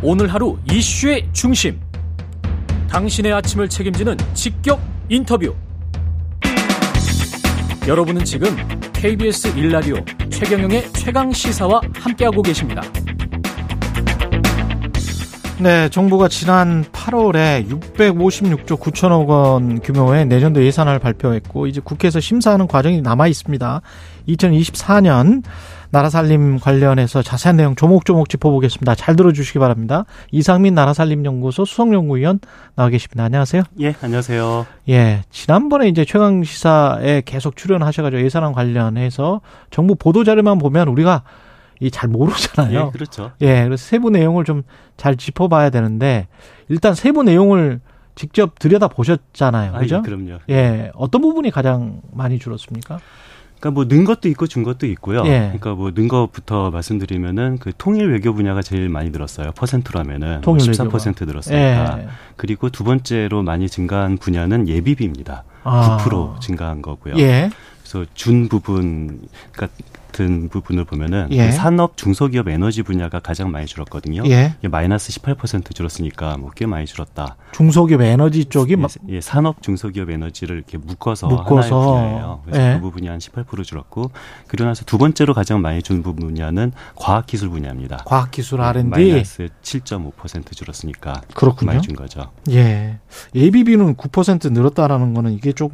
오늘 하루 이슈의 중심. 당신의 아침을 책임지는 직격 인터뷰. 여러분은 지금 KBS 일라디오 최경영의 최강 시사와 함께하고 계십니다. 네, 정부가 지난 8월에 656조 9천억 원 규모의 내년도 예산을 발표했고 이제 국회에서 심사하는 과정이 남아 있습니다. 2024년 나라살림 관련해서 자세한 내용 조목조목 짚어보겠습니다. 잘 들어주시기 바랍니다. 이상민 나라살림연구소 수석연구위원 나와 계십니다. 안녕하세요. 예, 안녕하세요. 예, 지난번에 이제 최강 시사에 계속 출연하셔가지고 예산안 관련해서 정부 보도 자료만 보면 우리가 이 잘 모르잖아요. 예, 그렇죠. 예, 그래서 세부 내용을 좀 잘 짚어봐야 되는데 일단 세부 내용을 직접 들여다 보셨잖아요. 아, 그죠? 예, 그럼요. 예, 어떤 부분이 가장 많이 줄었습니까? 그러니까 뭐 는 것도 있고 준 것도 있고요. 예. 그러니까 뭐 는 것부터 말씀드리면은 그 통일 외교 분야가 제일 많이 늘었어요. 퍼센트라면은 통일 14% 늘었으니까. 예. 그리고 두 번째로 많이 증가한 분야는 예비비입니다. 아. 9% 증가한 거고요. 예. 그래서 준 부분 같은 부분을 보면은 예. 그 산업 중소기업 에너지 분야가 가장 많이 줄었거든요. 예. 마이너스 18% 줄었으니까 뭐 꽤 많이 줄었다. 중소기업 에너지 쪽이 막 예, 예, 산업 중소기업 에너지를 이렇게 묶어서, 묶어서. 하나의 분야예요. 그래서 예. 그 부분이 한 18% 줄었고 그리고 나서 두 번째로 가장 많이 준 분야는 과학기술 분야입니다. 과학기술 예, R&D. 마이너스 7.5% 줄었으니까 그렇군요. 많이 준 거죠. 예. 예비비는 9% 늘었다라는 거는 이게 좀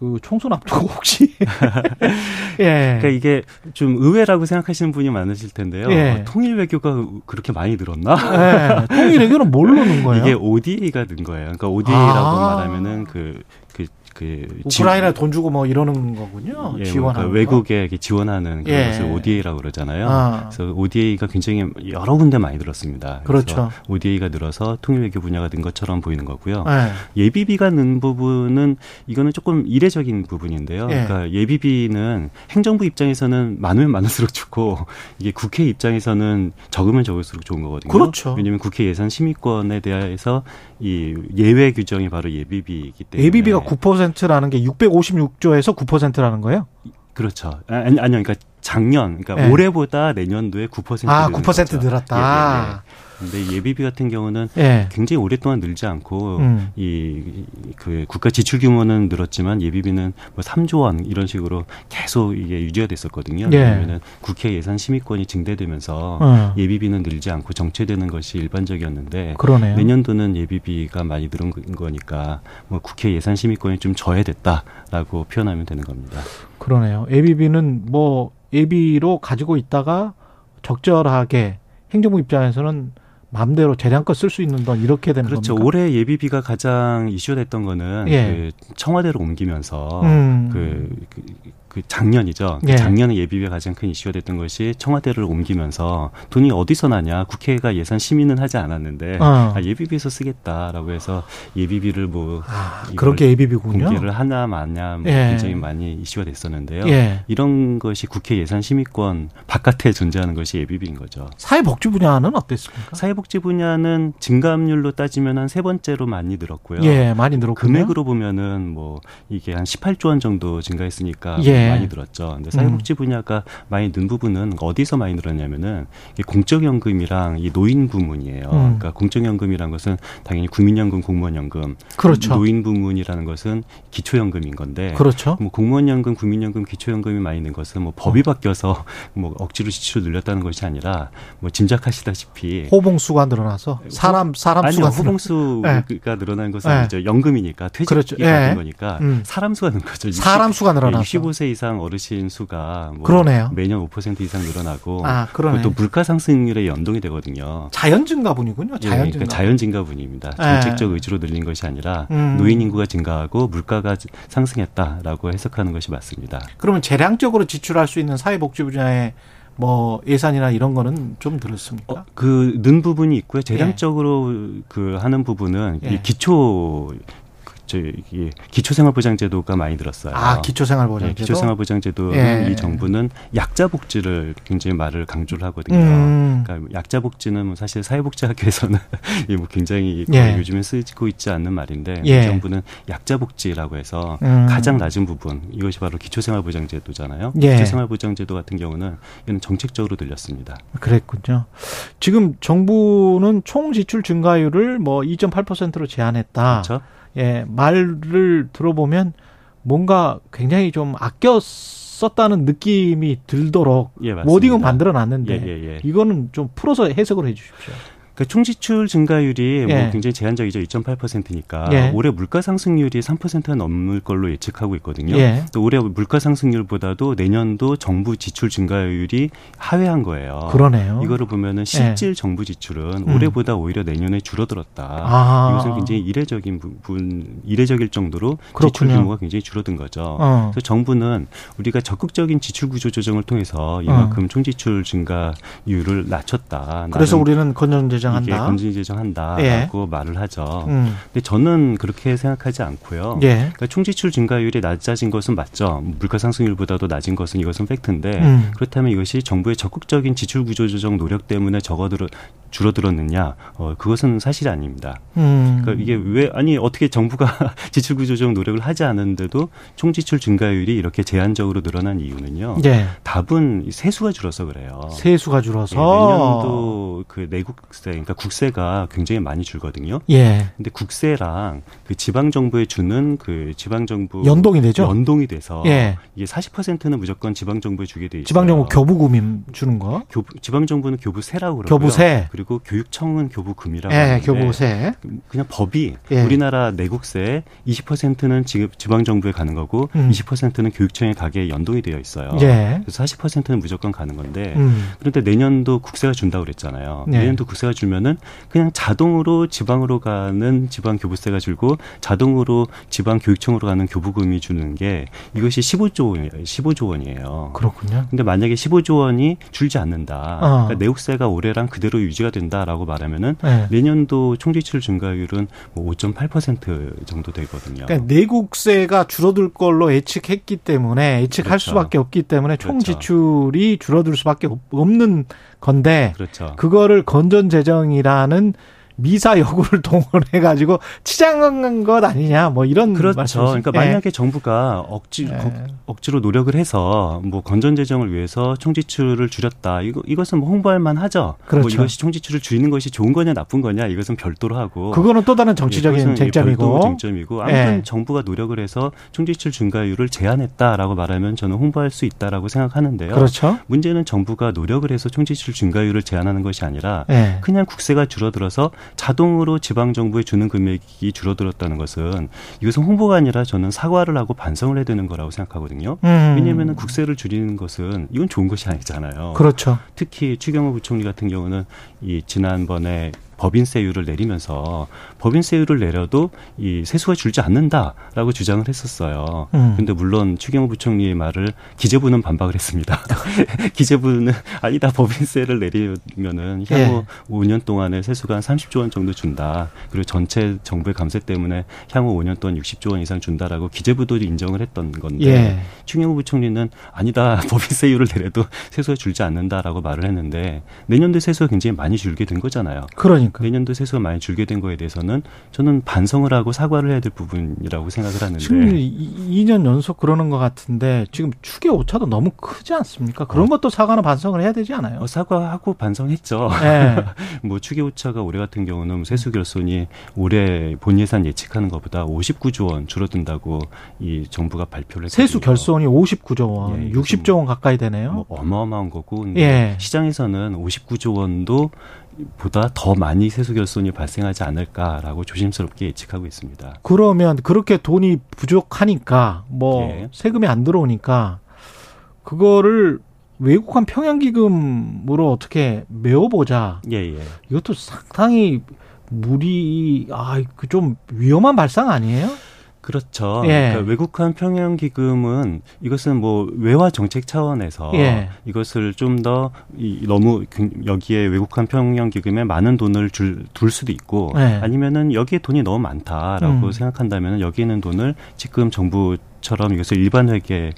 그 총선 앞두고 혹시 예. 그러니까 이게 좀 의외라고 생각하시는 분이 많으실 텐데요. 예. 어, 통일 외교가 그렇게 많이 늘었나? 예. 통일 외교는 뭘로 넣은 거예요? 이게 ODA가 는 거예요. 그러니까 ODA라고 아. 말하면은 그, 그, 그. 우크라이나 돈 주고 뭐 이러는 거군요. 예, 지원하는 그러니까 거. 외국에 지원하는 예. 그것을 ODA라고 그러잖아요. 아. 그래서 ODA가 굉장히 여러 군데 많이 들었습니다. 그렇죠. ODA가 늘어서 통일 외교 분야가 는 것처럼 보이는 거고요. 예. 예비비가 는 부분은 이거는 조금 이례적인 부분인데요. 예. 그러니까 예비비는 행정부 입장에서는 많으면 많을수록 좋고 이게 국회 입장에서는 적으면 적을수록 좋은 거거든요. 그렇죠. 왜냐하면 국회 예산 심의권에 대해서 이 예외 규정이 바로 예비비이기 때문에 예비비가 9% 라는 게 656조에서 9%라는 거예요? 그렇죠. 아, 아니 아니요. 그러니까 작년 그러니까 예. 올해보다 내년도에 9% 아, 늘는 9% 거죠. 늘었다. 예, 예, 예. 근데 예비비 같은 경우는 예. 굉장히 오랫동안 늘지 않고 음. 이그 국가 지출 규모는 늘었지만 예비비는 뭐 3조 원 이런 식으로 계속 이게 유지가 됐었거든요. 예. 왜냐하면 국회 예산 심의권이 증대되면서 어. 예비비는 늘지 않고 정체되는 것이 일반적이었는데 그러네요. 내년도는 예비비가 많이 늘은 거니까 뭐 국회 예산 심의권이 좀 저해됐다라고 표현하면 되는 겁니다. 그러네요. 예비비는 뭐 예비로 가지고 있다가 적절하게 행정부 입장에서는 마음대로 재량껏 쓸 수 있는 돈 이렇게 되는 그렇죠. 겁니까? 올해 예비비가 가장 이슈됐던 거는 예. 그 청와대로 옮기면서 음. 그, 그, 그 작년이죠. 그 예. 작년에 예비비가 가장 큰 이슈가 됐던 것이 청와대를 옮기면서 돈이 어디서 나냐. 국회가 예산 심의는 하지 않았는데 어. 아, 예비비에서 쓰겠다라고 해서 예비비를 뭐 아, 이걸 그런 게 예비비군요. 공개를 하나 마냐 뭐 예. 굉장히 많이 이슈가 됐었는데요. 예. 이런 것이 국회 예산 심의권 바깥에 존재하는 것이 예비비인 거죠. 사회복지 분야는 어땠습니까? 사회복지 분야는 증감률로 따지면 한 세 번째로 많이 늘었고요. 예, 많이 늘었군요. 금액으로 보면은 뭐 이게 한 18조 원 정도 증가했으니까 예. 많이 늘었죠. 근데 사회복지 분야가 많이 는 부분은 어디서 많이 늘었냐면은 이 공적연금이랑 이 노인 부문이에요. 음. 그러니까 공적연금이란 것은 당연히 국민연금, 공무원연금, 그렇죠. 노인 부문이라는 것은 기초연금인 건데 그렇죠. 뭐 공무원연금, 국민연금, 기초연금이 많이 는 것은 뭐 법이 바뀌어서 뭐 억지로 지출을 늘렸다는 것이 아니라 뭐 짐작하시다시피 호봉수가 늘어나서 사람 사람 아니요, 수가 호봉수가 네. 늘어나는 것은 네. 이제 연금이니까 퇴직이 그렇죠. 받은 예. 거니까 음. 사람 수가 는 거죠. 사람 수가 늘어나서 65세 이상 어르신 수가 뭐 그러네요. 매년 5% 이상 늘어나고 아. 또 물가 상승률에 연동이 되거든요. 자연 증가분이군요. 예, 자연 그러니까 증가. 자연 증가분입니다. 예. 정책적 의지로 늘린 것이 아니라 음. 노인 인구가 증가하고 물가가 상승했다라고 해석하는 것이 맞습니다. 그러면 재량적으로 지출할 수 있는 사회복지 분야의 뭐 예산이나 이런 거는 좀 늘었습니까? 어, 그는 부분이 있고요. 재량적으로 그 하는 부분은 예. 이 기초 저희 기초생활보장제도가 많이 들었어요. 아 기초생활보장제도. 네, 기초생활보장제도는 예. 이 정부는 약자 복지를 굉장히 말을 강조를 하거든요. 음. 그러니까 약자 복지는 뭐 사실 사회복지학에서는 뭐 굉장히 예. 요즘에 쓰이고 있지 않는 말인데 예. 이 정부는 약자 복지라고 해서 음. 가장 낮은 부분 이것이 바로 기초생활보장제도잖아요. 예. 기초생활보장제도 같은 경우는 이는 정책적으로 들렸습니다. 그랬군요. 지금 정부는 총 지출 증가율을 뭐 2.8%로 제한했다. 그렇죠. 예, 말을 들어보면 뭔가 굉장히 좀 아껴 썼다는 느낌이 들도록 예, 워딩은 만들어 놨는데 예, 예, 예, 이거는 좀 풀어서 해석을 해 주십시오. 그 총지출 증가율이 뭐 예. 뭐 굉장히 제한적이죠. 2.8%니까 예. 올해 물가 상승률이 3%가 넘을 걸로 예측하고 있거든요. 예. 또 올해 물가 상승률보다도 내년도 정부 지출 증가율이 하회한 거예요. 그러네요. 이거를 보면은 실질 예. 정부 지출은 음. 올해보다 오히려 내년에 줄어들었다. 아. 이것은 굉장히 이례적인 부분, 이례적일 정도로 그렇군요. 지출 규모가 굉장히 줄어든 거죠. 어. 그래서 정부는 우리가 적극적인 지출 구조 조정을 통해서 이만큼 어. 총지출 증가율을 낮췄다. 그래서 우리는 건전재정 제정한다. 이게 건진 제정한다라고 예. 말을 하죠. 음. 근데 저는 그렇게 생각하지 않고요. 예. 그러니까 총지출 증가율이 낮아진 것은 맞죠. 물가 상승률보다도 낮은 것은 이것은 팩트인데 음. 그렇다면 이것이 정부의 적극적인 지출 구조 조정 노력 때문에 적어들어 줄어들었느냐? 어, 그것은 사실이 아닙니다. 음. 그러니까 이게 왜 아니 어떻게 정부가 지출 구조 조정 노력을 하지 않은데도 총 지출 증가율이 이렇게 제한적으로 늘어난 이유는요. 예. 답은 세수가 줄어서 그래요. 세수가 줄어서 예, 내년도 그 내국세 그러니까 국세가 굉장히 많이 줄거든요. 예. 근데 국세랑 그 지방 정부에 주는 그 지방 정부 연동이 되죠. 연동이 돼서 예. 이게 40%는 무조건 지방 정부에 주게 돼 있어요. 지방 정부 교부금임 주는 거? 교부, 지방 정부는 교부세라고 그러고요. 교부세. 그리고 교육청은 교부금이라고 예, 하는데 교부세. 그냥 법이 예. 우리나라 내국세 20%는 지방 정부에 가는 거고 음. 20%는 교육청에 가게 연동이 되어 있어요. 예. 그래서 40%는 무조건 가는 건데 음. 그런데 내년도 국세가 준다고 그랬잖아요. 예. 내년도 국세가 주면은 그냥 자동으로 지방으로 가는 지방 교부세가 줄고 자동으로 지방 교육청으로 가는 교부금이 주는 게 이것이 15조 원 15조 원이에요. 그렇군요. 근데 만약에 15조 원이 줄지 않는다. 어. 그러니까 내국세가 올해랑 그대로 유지가 된다라고 말하면은 네. 내년도 총지출 증가율은 뭐 5.8% 정도 되거든요. 그러니까 내국세가 줄어들 걸로 예측했기 때문에 예측할 그렇죠. 수밖에 없기 때문에 총지출이 그렇죠. 줄어들 수밖에 없는 건데 그렇죠. 그거를 건전 재정이라는 미사 여구를 동원해 가지고 치장한 것 아니냐 뭐 이런 그렇죠. 말씀이시 그러니까 만약에 예. 정부가 억지 예. 억지로 노력을 해서 뭐 건전 재정을 위해서 총지출을 줄였다. 이거 이것은 뭐 홍보할 만하죠. 뭐 그렇죠. 뭐 이것이 총지출을 줄이는 것이 좋은 거냐 나쁜 거냐 이것은 별도로 하고 그거는 또 다른 정치적인 예, 쟁점이고 쟁점이고 아무튼 예. 정부가 노력을 해서 총지출 증가율을 제한했다라고 말하면 저는 홍보할 수 있다라고 생각하는데요. 그렇죠. 문제는 정부가 노력을 해서 총지출 증가율을 제한하는 것이 아니라 예. 그냥 국세가 줄어들어서 자동으로 지방 정부에 주는 금액이 줄어들었다는 것은 이것은 홍보가 아니라 저는 사과를 하고 반성을 해야 되는 거라고 생각하거든요. 음. 왜냐하면 국세를 줄이는 것은 이건 좋은 것이 아니잖아요. 그렇죠. 특히 추경호 부총리 같은 경우는 이 지난번에 법인세율을 내리면서 법인세율을 내려도 이 세수가 줄지 않는다라고 주장을 했었어요. 음. 근데 물론 추경호 부총리의 말을 기재부는 반박을 했습니다. 기재부는 아니다 법인세를 내리면은 향후 예. 5년 동안에 세수가 한 30조 원 정도 준다. 그리고 전체 정부의 감세 때문에 향후 5년 동안 60조 원 이상 준다라고 기재부도 인정을 했던 건데 예. 추경호 부총리는 아니다 법인세율을 내려도 세수가 줄지 않는다라고 말을 했는데 내년도 세수가 굉장히 많이 줄게 된 거잖아요. 그러니까. 그러니까. 내년도 세수가 많이 줄게 된 거에 대해서는 저는 반성을 하고 사과를 해야 될 부분이라고 생각을 하는데 지금 2년 연속 그러는 것 같은데 지금 추계 오차도 너무 크지 않습니까? 그런 어. 것도 사과나 반성을 해야 되지 않아요? 어, 사과하고 반성했죠. 네. 뭐 추계 오차가 올해 같은 경우는 세수 결손이 올해 본 예산 예측하는 것보다 59조 원 줄어든다고 이 정부가 발표를 했거든요. 세수 결손이 59조 원, 예, 60조 원 가까이 되네요. 뭐 어마어마한 거고 예. 시장에서는 59조 원도 보다 더 많이 세수 결손이 발생하지 않을까라고 조심스럽게 예측하고 있습니다. 그러면 그렇게 돈이 부족하니까 뭐 예. 세금이 안 들어오니까 그거를 외국한 평양 기금으로 어떻게 메워보자. 예, 예. 이것도 상당히 무리, 아, 그 좀 위험한 발상 아니에요? 그렇죠. 예. 그러니까 외국환 평형 기금은 이것은 뭐 외화 정책 차원에서 예. 이것을 좀 더 너무 여기에 외국환 평형 기금에 많은 돈을 줄, 둘 수도 있고 예. 아니면은 여기에 돈이 너무 많다라고 음. 생각한다면 여기 있는 돈을 지금 정부 처럼 이것을 일반 회계에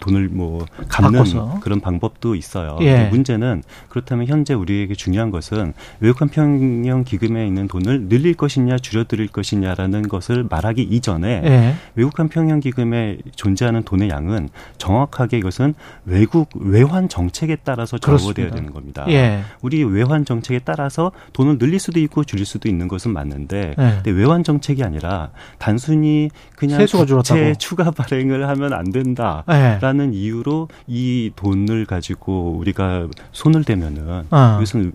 돈을 뭐 갚는 바꿔서. 그런 방법도 있어요. 예. 문제는 그렇다면 현재 우리에게 중요한 것은 외국환 평형 기금에 있는 돈을 늘릴 것이냐 줄여드릴 것이냐라는 것을 말하기 이전에 예. 외국환 평형 기금에 존재하는 돈의 양은 정확하게 이것은 외국 외환 정책에 따라서 적어되어야 되는 겁니다. 예. 우리 외환 정책에 따라서 돈을 늘릴 수도 있고 줄일 수도 있는 것은 맞는데 예. 근데 외환 정책이 아니라 단순히 그냥 국채 추가 발행을 하면 안 된다라는 네. 이유로 이 돈을 가지고 우리가 손을 대면은 어. 이것은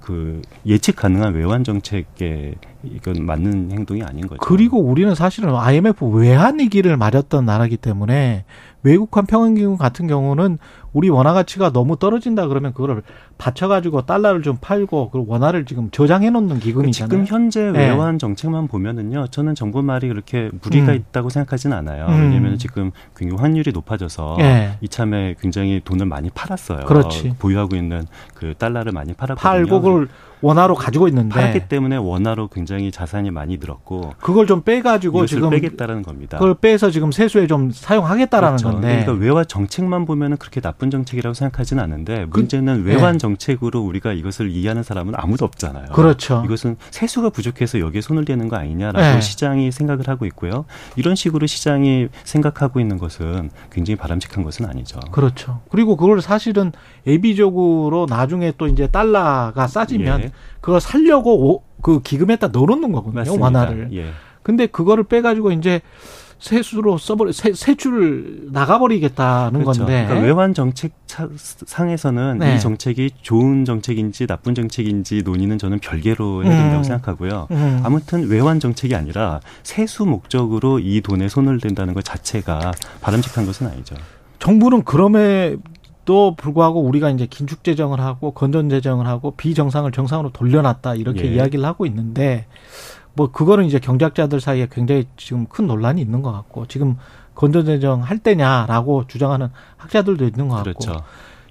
그 예측 가능한 외환 정책에 이건 맞는 행동이 아닌 거죠. 그리고 우리는 사실은 IMF 외환 위기를 맞았던 나라기 때문에 외국환 평행기금 같은 경우는 우리 원화 가치가 너무 떨어진다 그러면 그거를 받쳐가지고 달러를 좀 팔고 그 원화를 지금 저장해 놓는 기금이잖아요. 지금 현재 네. 외환 정책만 보면은요, 저는 정부 말이 그렇게 무리가 음. 있다고 생각하지는 않아요. 음. 왜냐하면 지금 굉장히 환율이 높아져서 네. 이참에 굉장히 돈을 많이 팔았어요. 그렇지. 보유하고 있는 그 달러를 많이 팔았거든요. 팔고 그걸 원화로 가지고 있는데 팔았기 때문에 원화로 굉장히 자산이 많이 늘었고 그걸 좀 빼가지고 지금 빼겠다라는 겁니다. 그걸 빼서 지금 세수에 좀 사용하겠다라는 그렇죠. 건데 그러니까 외화 정책만 보면은 그렇게 나쁜 정책이라고 생각하지는 않는데 그, 문제는 외환 네. 정책으로 우리가 이것을 이해하는 사람은 아무도 없잖아요. 그렇죠. 이것은 세수가 부족해서 여기에 손을 대는 거 아니냐라고 네. 시장이 생각을 하고 있고요. 이런 식으로 시장이 생각하고 있는 것은 굉장히 바람직한 것은 아니죠. 그렇죠. 그리고 그걸 사실은 예비적으로 나중에 또 이제 달러가 싸지면 예. 그걸 살려고 오, 그 기금에다 넣어놓는 거거든요. 맞습니다. 완화를. 예. 근데 그거를 빼가지고 이제 세수로 써버리 세, 세출 나가버리겠다는 그렇죠. 건데 그러니까 외환 정책 상에서는 네. 이 정책이 좋은 정책인지 나쁜 정책인지 논의는 저는 별개로 해야 된다고 음. 생각하고요. 음. 아무튼 외환 정책이 아니라 세수 목적으로 이 돈에 손을 댄다는 것 자체가 바람직한 것은 아니죠. 정부는 그럼에 또 불구하고 우리가 이제 긴축 재정을 하고 건전 재정을 하고 비정상을 정상으로 돌려놨다 이렇게 예. 이야기를 하고 있는데 뭐 그거는 이제 경제학자들 사이에 굉장히 지금 큰 논란이 있는 것 같고 지금 건전 재정 할 때냐라고 주장하는 학자들도 있는 것 같고 그렇죠.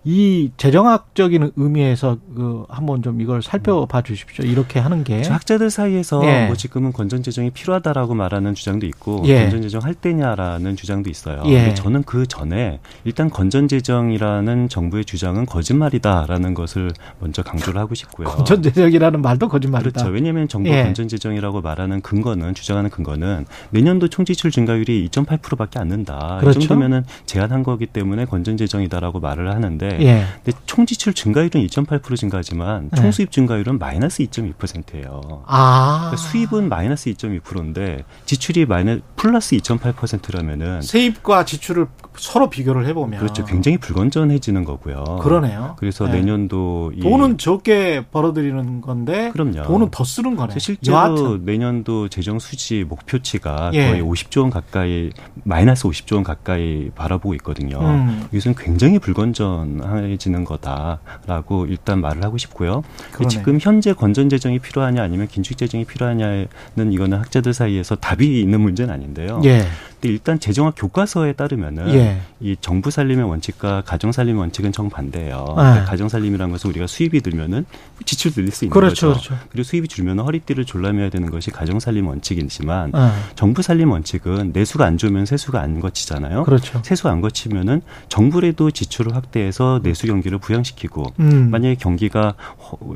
이 재정학적인 의미에서 그 한번 좀 이걸 살펴봐 주십시오. 이렇게 하는 게 학자들 사이에서 예. 뭐 지금은 건전 재정이 필요하다라고 말하는 주장도 있고 예. 건전 재정 할 때냐라는 주장도 있어요. 예. 근데 저는 그 전에 일단 건전 재정이라는 정부의 주장은 거짓말이다라는 것을 먼저 강조를 하고 싶고요. 건전 재정이라는 말도 거짓말이다. 그렇죠. 왜냐하면 정부 예. 건전 재정이라고 말하는 근거는 주장하는 근거는 내년도 총지출 증가율이 2.8%밖에 안 는다. 그렇죠? 이 정도면은 제한한 거기 때문에 건전 재정이다라고 말을 하는데 예. 근데 총 지출 증가율은 2.8% 증가하지만 총 수입 증가율은 마이너스 2.2%예요. 아. 그러니까 수입은 마이너스 2.2%인데 지출이 마이너스 플러스 2.8%라면은 세입과 지출을 서로 비교를 해보면 그렇죠. 굉장히 불건전해지는 거고요. 그러네요. 그래서 네. 내년도 돈은 적게 벌어들이는 건데 그럼요. 돈은 더 쓰는 거네. 실제로 여하튼. 내년도 재정 수지 목표치가 예. 거의 50조 원 가까이 마이너스 50조 원 가까이 바라보고 있거든요. 음. 이것은 굉장히 불건전 해지는 거다라고 일단 말을 하고 싶고요. 지금 현재 건전 재정이 필요하냐 아니면 긴축 재정이 필요하냐는 이거는 학자들 사이에서 답이 있는 문제는 아닌데요. 예. 근데 일단 재정학 교과서에 따르면은 예. 이 정부 살림의 원칙과 가정 살림의 원칙은 정반대예요. 네. 그러니까 가정 살림이라는 것은 우리가 수입이 들면은 지출 늘릴 수 있는 그렇죠, 거죠. 그렇죠. 그리고 수입이 줄면 허리띠를 졸라매야 되는 것이 가정 살림 원칙이지만 네. 정부 살림 원칙은 내수가 안 좋으면 세수가 안 거치잖아요. 그렇죠. 세수 안 거치면은 정부라도 지출을 확대해서 내수 경기를 부양시키고 음. 만약에 경기가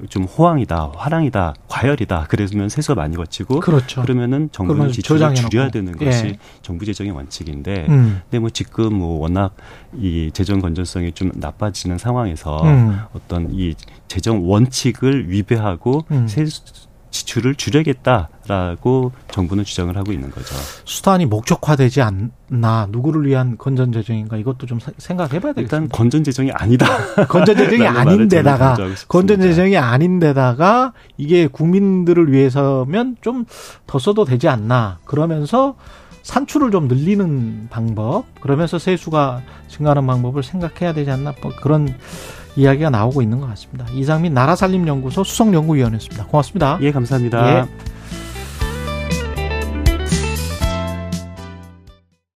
좀 호황이다, 화랑이다, 과열이다. 그러면 세수가 많이 거치고 그렇죠. 그러면은 정부는 지출을 줄여야 되는 것이 예. 정부 재정의 원칙인데 음. 근데 뭐 지금 뭐 워낙 이 재정 건전성이 좀 나빠지는 상황에서 음. 어떤 이 재정 원칙을 위배하고 음. 세 지출을 줄여야겠다라고 정부는 주장을 하고 있는 거죠. 수단이 목적화되지 않나 누구를 위한 건전 재정인가 이것도 좀 생각해 봐야 되겠다. 일단 건전 재정이 아니다. 건전 재정이 아닌데다가 건전 재정이 아닌데다가 이게 국민들을 위해서면 좀 더 써도 되지 않나 그러면서 산출을 좀 늘리는 방법 그러면서 세수가 증가하는 방법을 생각해야 되지 않나 뭐 그런 이야기가 나오고 있는 것 같습니다. 이상민 나라살림연구소 수석연구위원이었습니다. 고맙습니다. 예, 감사합니다. 예.